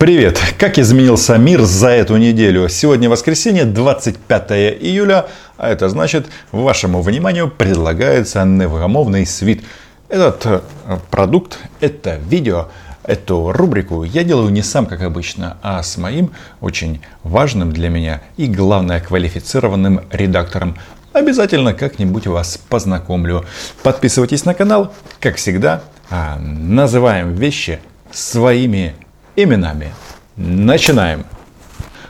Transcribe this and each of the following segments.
Привет! Как изменился мир за эту неделю? Сегодня воскресенье, 25 июля, а это значит, вашему вниманию предлагается невгомовный свит. Этот э, продукт, это видео, эту рубрику я делаю не сам, как обычно, а с моим очень важным для меня и, главное, квалифицированным редактором. Обязательно как-нибудь вас познакомлю. Подписывайтесь на канал, как всегда. А, называем вещи своими именами. Начинаем.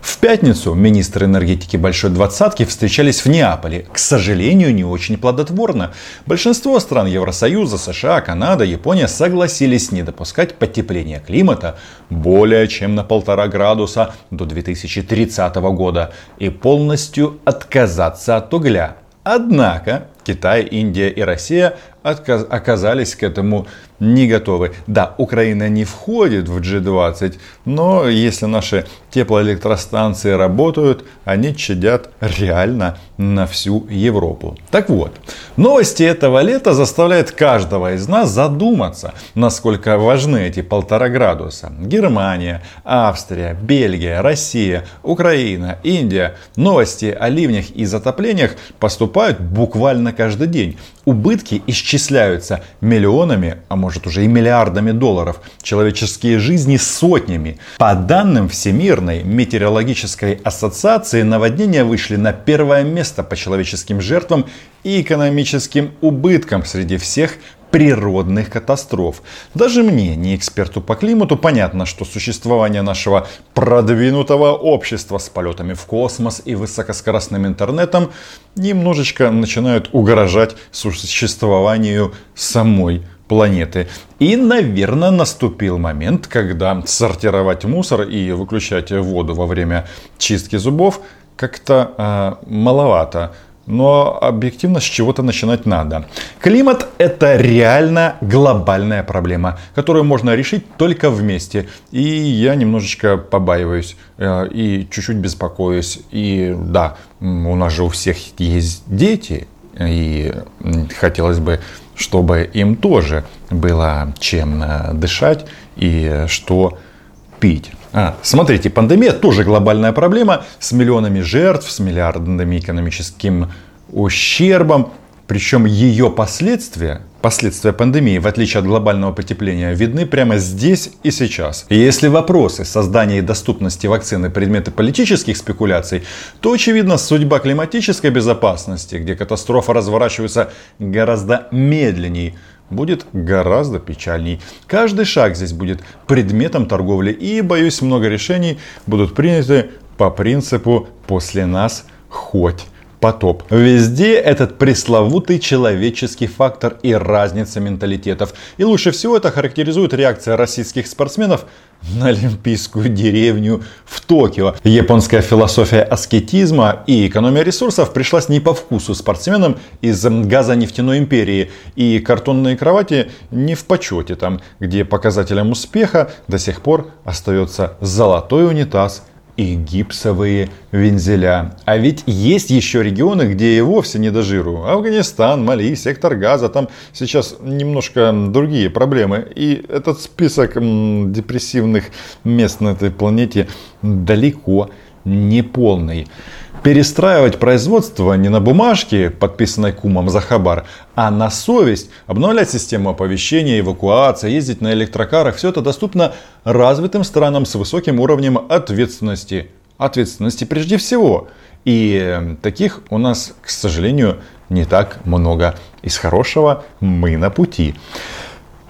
В пятницу министры энергетики Большой Двадцатки встречались в Неаполе. К сожалению, не очень плодотворно. Большинство стран Евросоюза, США, Канада, Япония согласились не допускать потепления климата более чем на полтора градуса до 2030 года и полностью отказаться от угля. Однако Китай, Индия и Россия оказались к этому не готовы. Да, Украина не входит в G20, но если наши теплоэлектростанции работают, они чадят реально на всю Европу. Так вот, новости этого лета заставляют каждого из нас задуматься, насколько важны эти полтора градуса. Германия, Австрия, Бельгия, Россия, Украина, Индия. Новости о ливнях и затоплениях поступают буквально каждый день. Убытки исчисляются миллионами, а может уже и миллиардами долларов. Человеческие жизни сотнями. По данным Всемирной метеорологической ассоциации, наводнения вышли на первое место по человеческим жертвам и экономическим убыткам среди всех природных катастроф. Даже мне, не эксперту по климату, понятно, что существование нашего продвинутого общества с полетами в космос и высокоскоростным интернетом немножечко начинают угрожать существованию самой планеты. И, наверное, наступил момент, когда сортировать мусор и выключать воду во время чистки зубов как-то э, маловато но объективно с чего-то начинать надо. Климат это реально глобальная проблема, которую можно решить только вместе. И я немножечко побаиваюсь э, и чуть-чуть беспокоюсь. И да, у нас же у всех есть дети, и хотелось бы, чтобы им тоже было чем э, дышать и что пить. А, смотрите, пандемия тоже глобальная проблема с миллионами жертв, с миллиардами экономическим ущербом. Причем ее последствия, последствия пандемии, в отличие от глобального потепления, видны прямо здесь и сейчас. И если вопросы создания и доступности вакцины предметы политических спекуляций, то очевидно судьба климатической безопасности, где катастрофа разворачивается гораздо медленнее, будет гораздо печальней. Каждый шаг здесь будет предметом торговли и, боюсь, много решений будут приняты по принципу «после нас хоть» потоп. Везде этот пресловутый человеческий фактор и разница менталитетов. И лучше всего это характеризует реакция российских спортсменов на Олимпийскую деревню в Токио. Японская философия аскетизма и экономия ресурсов пришлась не по вкусу спортсменам из газонефтяной империи. И картонные кровати не в почете там, где показателем успеха до сих пор остается золотой унитаз и гипсовые вензеля. А ведь есть еще регионы, где и вовсе не до жиру. Афганистан, Мали, сектор газа, там сейчас немножко другие проблемы. И этот список депрессивных мест на этой планете далеко полный перестраивать производство не на бумажке, подписанной кумом за хабар, а на совесть, обновлять систему оповещения, эвакуации, ездить на электрокарах, все это доступно развитым странам с высоким уровнем ответственности. Ответственности прежде всего. И э, таких у нас, к сожалению, не так много. Из хорошего мы на пути.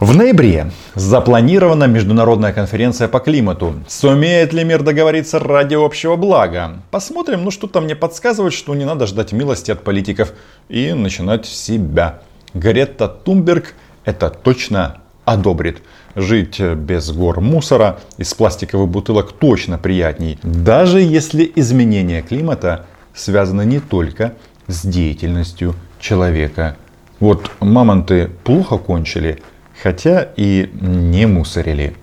В ноябре запланирована международная конференция по климату. Сумеет ли мир договориться ради общего блага? Посмотрим, ну что-то мне подсказывает, что не надо ждать милости от политиков и начинать себя. Грета Тумберг это точно одобрит. Жить без гор мусора из пластиковых бутылок точно приятней. Даже если изменение климата связано не только с деятельностью человека. Вот мамонты плохо кончили – хотя и не мусорили.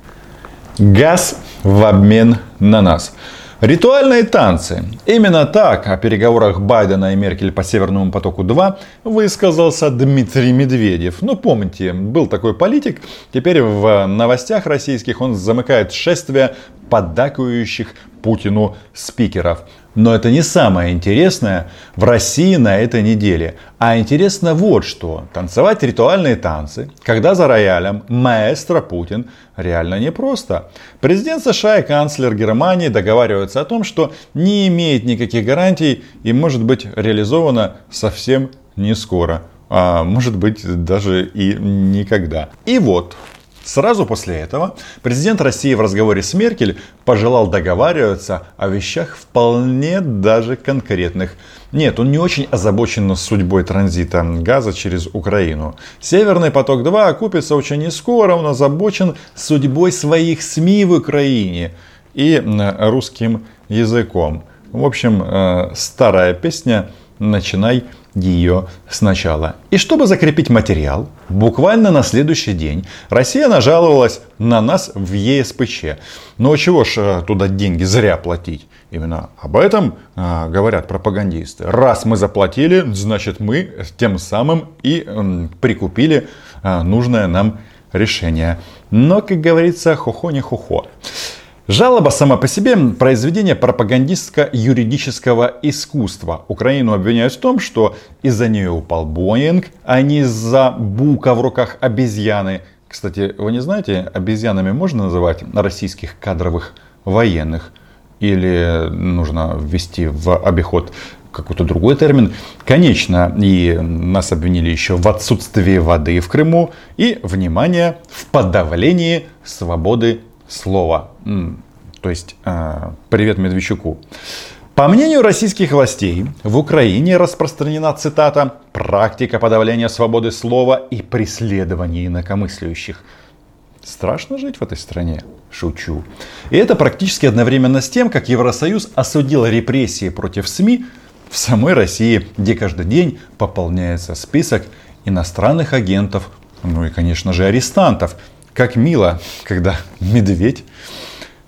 Газ в обмен на нас. Ритуальные танцы. Именно так о переговорах Байдена и Меркель по Северному потоку-2 высказался Дмитрий Медведев. Ну, помните, был такой политик. Теперь в новостях российских он замыкает шествие поддакивающих Путину спикеров. Но это не самое интересное в России на этой неделе. А интересно вот что. Танцевать ритуальные танцы, когда за роялем маэстро Путин, реально непросто. Президент США и канцлер Германии договариваются о том, что не имеет никаких гарантий и может быть реализовано совсем не скоро. А может быть даже и никогда. И вот, Сразу после этого президент России в разговоре с Меркель пожелал договариваться о вещах вполне даже конкретных. Нет, он не очень озабочен судьбой транзита газа через Украину. Северный поток-2 окупится очень не скоро, он озабочен судьбой своих СМИ в Украине и русским языком. В общем, э, старая песня «Начинай ее сначала. И чтобы закрепить материал, буквально на следующий день Россия нажаловалась на нас в ЕСПЧ. Ну чего ж э, туда деньги зря платить? Именно об этом а, говорят пропагандисты. Раз мы заплатили, значит мы тем самым и м, прикупили а, нужное нам решение. Но, как говорится, хухо не хухо. Жалоба сама по себе – произведение пропагандистско-юридического искусства. Украину обвиняют в том, что из-за нее упал Боинг, а не из-за бука в руках обезьяны. Кстати, вы не знаете, обезьянами можно называть российских кадровых военных? Или нужно ввести в обиход какой-то другой термин. Конечно, и нас обвинили еще в отсутствии воды в Крыму и, внимание, в подавлении свободы слова. То есть, а, привет Медведчуку. По мнению российских властей, в Украине распространена, цитата, «практика подавления свободы слова и преследования инакомыслящих». Страшно жить в этой стране? Шучу. И это практически одновременно с тем, как Евросоюз осудил репрессии против СМИ в самой России, где каждый день пополняется список иностранных агентов, ну и, конечно же, арестантов, как мило, когда медведь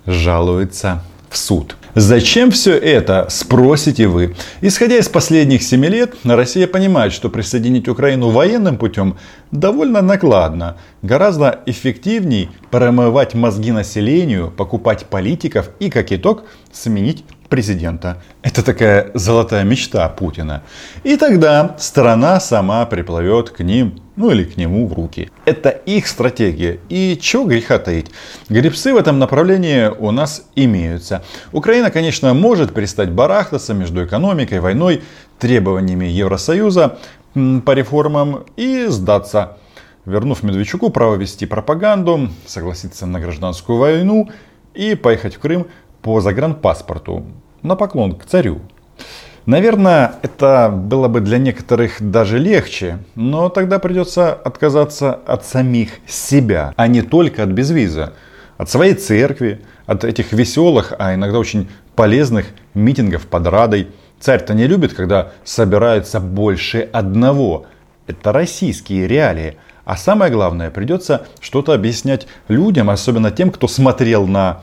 жалуется в суд. Зачем все это, спросите вы? Исходя из последних семи лет, Россия понимает, что присоединить Украину военным путем довольно накладно. Гораздо эффективней промывать мозги населению, покупать политиков и, как итог, сменить президента. Это такая золотая мечта Путина. И тогда страна сама приплывет к ним, ну или к нему в руки. Это их стратегия. И чего греха таить? Гребцы в этом направлении у нас имеются. Украина, конечно, может перестать барахтаться между экономикой, войной, требованиями Евросоюза по реформам и сдаться вернув Медведчуку право вести пропаганду, согласиться на гражданскую войну и поехать в Крым по загранпаспорту на поклон к царю. Наверное, это было бы для некоторых даже легче, но тогда придется отказаться от самих себя, а не только от безвиза. От своей церкви, от этих веселых, а иногда очень полезных митингов под Радой. Царь-то не любит, когда собирается больше одного. Это российские реалии. А самое главное, придется что-то объяснять людям, особенно тем, кто смотрел на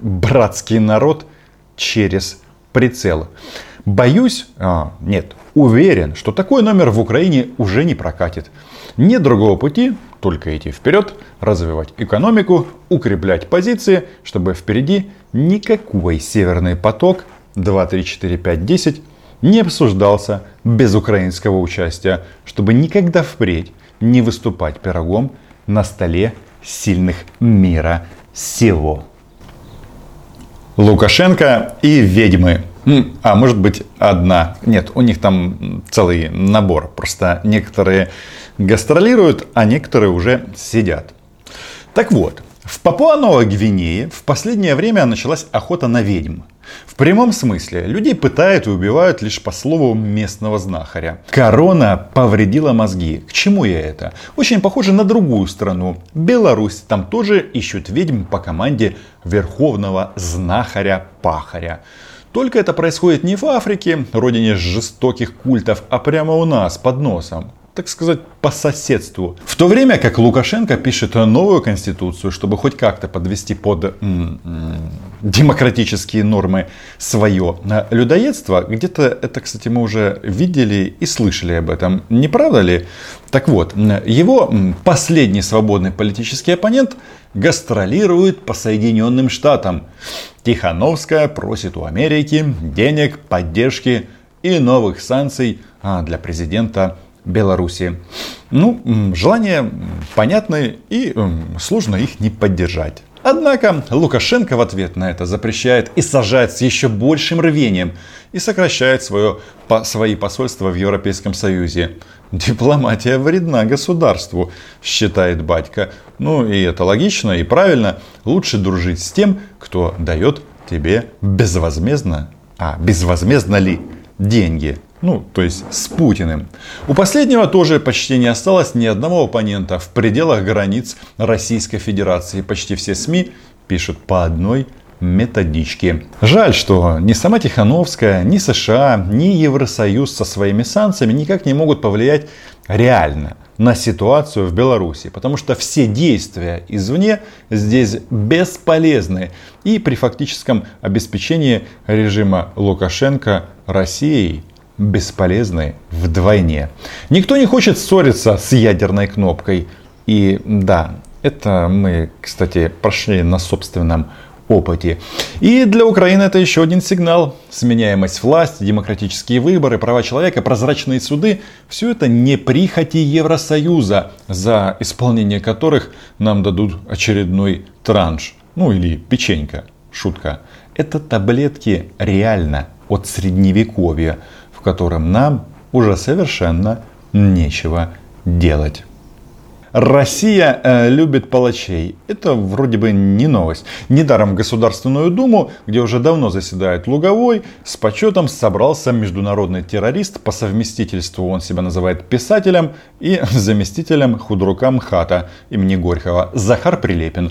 братский народ через прицел. Боюсь, а, нет, уверен, что такой номер в Украине уже не прокатит. Нет другого пути, только идти вперед, развивать экономику, укреплять позиции, чтобы впереди никакой северный поток 2, 3, 4, 5, 10 не обсуждался без украинского участия, чтобы никогда впредь не выступать пирогом на столе сильных мира сего. Лукашенко и ведьмы. А может быть одна. Нет, у них там целый набор. Просто некоторые гастролируют, а некоторые уже сидят. Так вот, в Папуа-Новой Гвинее в последнее время началась охота на ведьм. В прямом смысле, людей пытают и убивают лишь по слову местного знахаря. Корона повредила мозги. К чему я это? Очень похоже на другую страну. Беларусь. Там тоже ищут ведьм по команде верховного знахаря-пахаря. Только это происходит не в Африке, родине жестоких культов, а прямо у нас, под носом. Так сказать, по соседству. В то время как Лукашенко пишет новую конституцию, чтобы хоть как-то подвести под м- м- демократические нормы свое людоедство, где-то это, кстати, мы уже видели и слышали об этом, не правда ли? Так вот, его последний свободный политический оппонент гастролирует по Соединенным Штатам. Тихановская просит у Америки денег, поддержки и новых санкций а, для президента Беларуси. Ну, желания понятны и сложно их не поддержать. Однако Лукашенко в ответ на это запрещает и сажает с еще большим рвением и сокращает свое, по, свои посольства в Европейском Союзе. Дипломатия вредна государству, считает батька. Ну и это логично и правильно. Лучше дружить с тем, кто дает тебе безвозмездно. А безвозмездно ли деньги? Ну, то есть с Путиным. У последнего тоже почти не осталось ни одного оппонента в пределах границ Российской Федерации. Почти все СМИ пишут по одной методичке. Жаль, что ни сама Тихановская, ни США, ни Евросоюз со своими санкциями никак не могут повлиять реально на ситуацию в Беларуси. Потому что все действия извне здесь бесполезны. И при фактическом обеспечении режима Лукашенко Россией бесполезны вдвойне. Никто не хочет ссориться с ядерной кнопкой. И да, это мы, кстати, прошли на собственном опыте. И для Украины это еще один сигнал. Сменяемость власти, демократические выборы, права человека, прозрачные суды – все это не прихоти Евросоюза, за исполнение которых нам дадут очередной транш. Ну или печенька, шутка. Это таблетки реально от средневековья в котором нам уже совершенно нечего делать. Россия э, любит палачей. Это вроде бы не новость. Недаром Государственную Думу, где уже давно заседает Луговой, с почетом собрался международный террорист. По совместительству он себя называет писателем и заместителем худрука МХАТа имени Горького Захар Прилепин.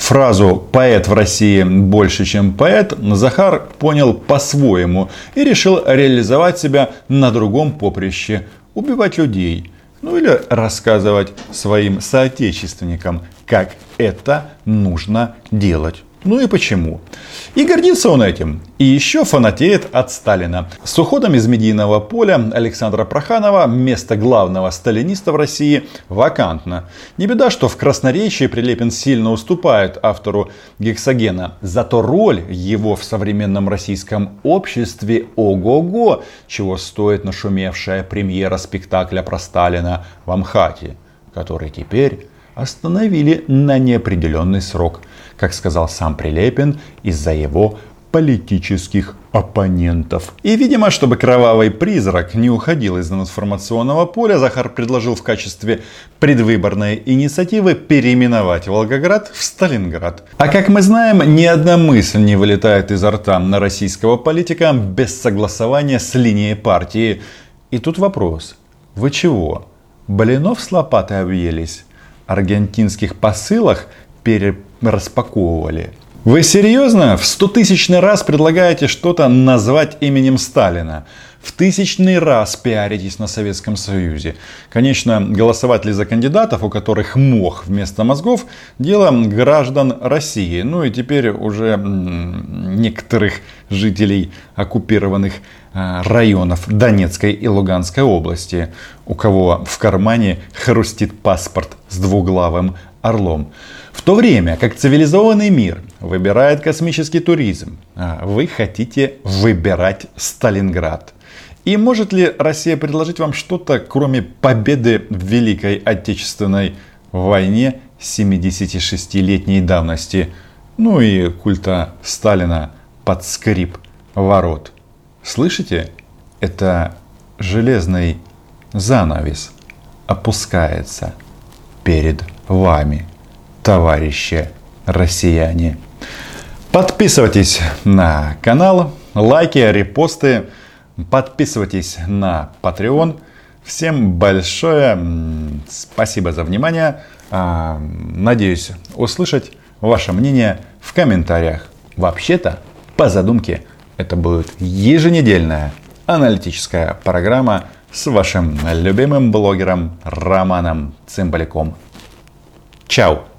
Фразу «поэт в России больше, чем поэт» Захар понял по-своему и решил реализовать себя на другом поприще – убивать людей. Ну или рассказывать своим соотечественникам, как это нужно делать. Ну и почему? И гордится он этим. И еще фанатеет от Сталина. С уходом из медийного поля Александра Проханова место главного сталиниста в России вакантно. Не беда, что в красноречии Прилепин сильно уступает автору Гексогена. Зато роль его в современном российском обществе ого-го, чего стоит нашумевшая премьера спектакля про Сталина в Амхате, который теперь остановили на неопределенный срок, как сказал сам Прилепин, из-за его политических оппонентов. И, видимо, чтобы кровавый призрак не уходил из информационного поля, Захар предложил в качестве предвыборной инициативы переименовать Волгоград в Сталинград. А как мы знаем, ни одна мысль не вылетает изо рта на российского политика без согласования с линией партии. И тут вопрос. Вы чего? Блинов с лопатой объелись? аргентинских посылах перераспаковывали. Вы серьезно в стотысячный раз предлагаете что-то назвать именем Сталина? В тысячный раз пиаритесь на Советском Союзе. Конечно, голосовать ли за кандидатов, у которых мох вместо мозгов, дело граждан России. Ну и теперь уже некоторых жителей оккупированных а, районов Донецкой и Луганской области, у кого в кармане хрустит паспорт с двуглавым орлом. В то время как цивилизованный мир выбирает космический туризм, а вы хотите выбирать Сталинград. И может ли Россия предложить вам что-то, кроме победы в Великой Отечественной войне 76-летней давности, ну и культа Сталина под скрип ворот? Слышите? Это железный занавес опускается перед вами, товарищи россияне. Подписывайтесь на канал, лайки, репосты, подписывайтесь на Patreon. Всем большое спасибо за внимание. А, надеюсь услышать ваше мнение в комментариях. Вообще-то, по задумке, это будет еженедельная аналитическая программа с вашим любимым блогером Романом Цымбаляком. Чао!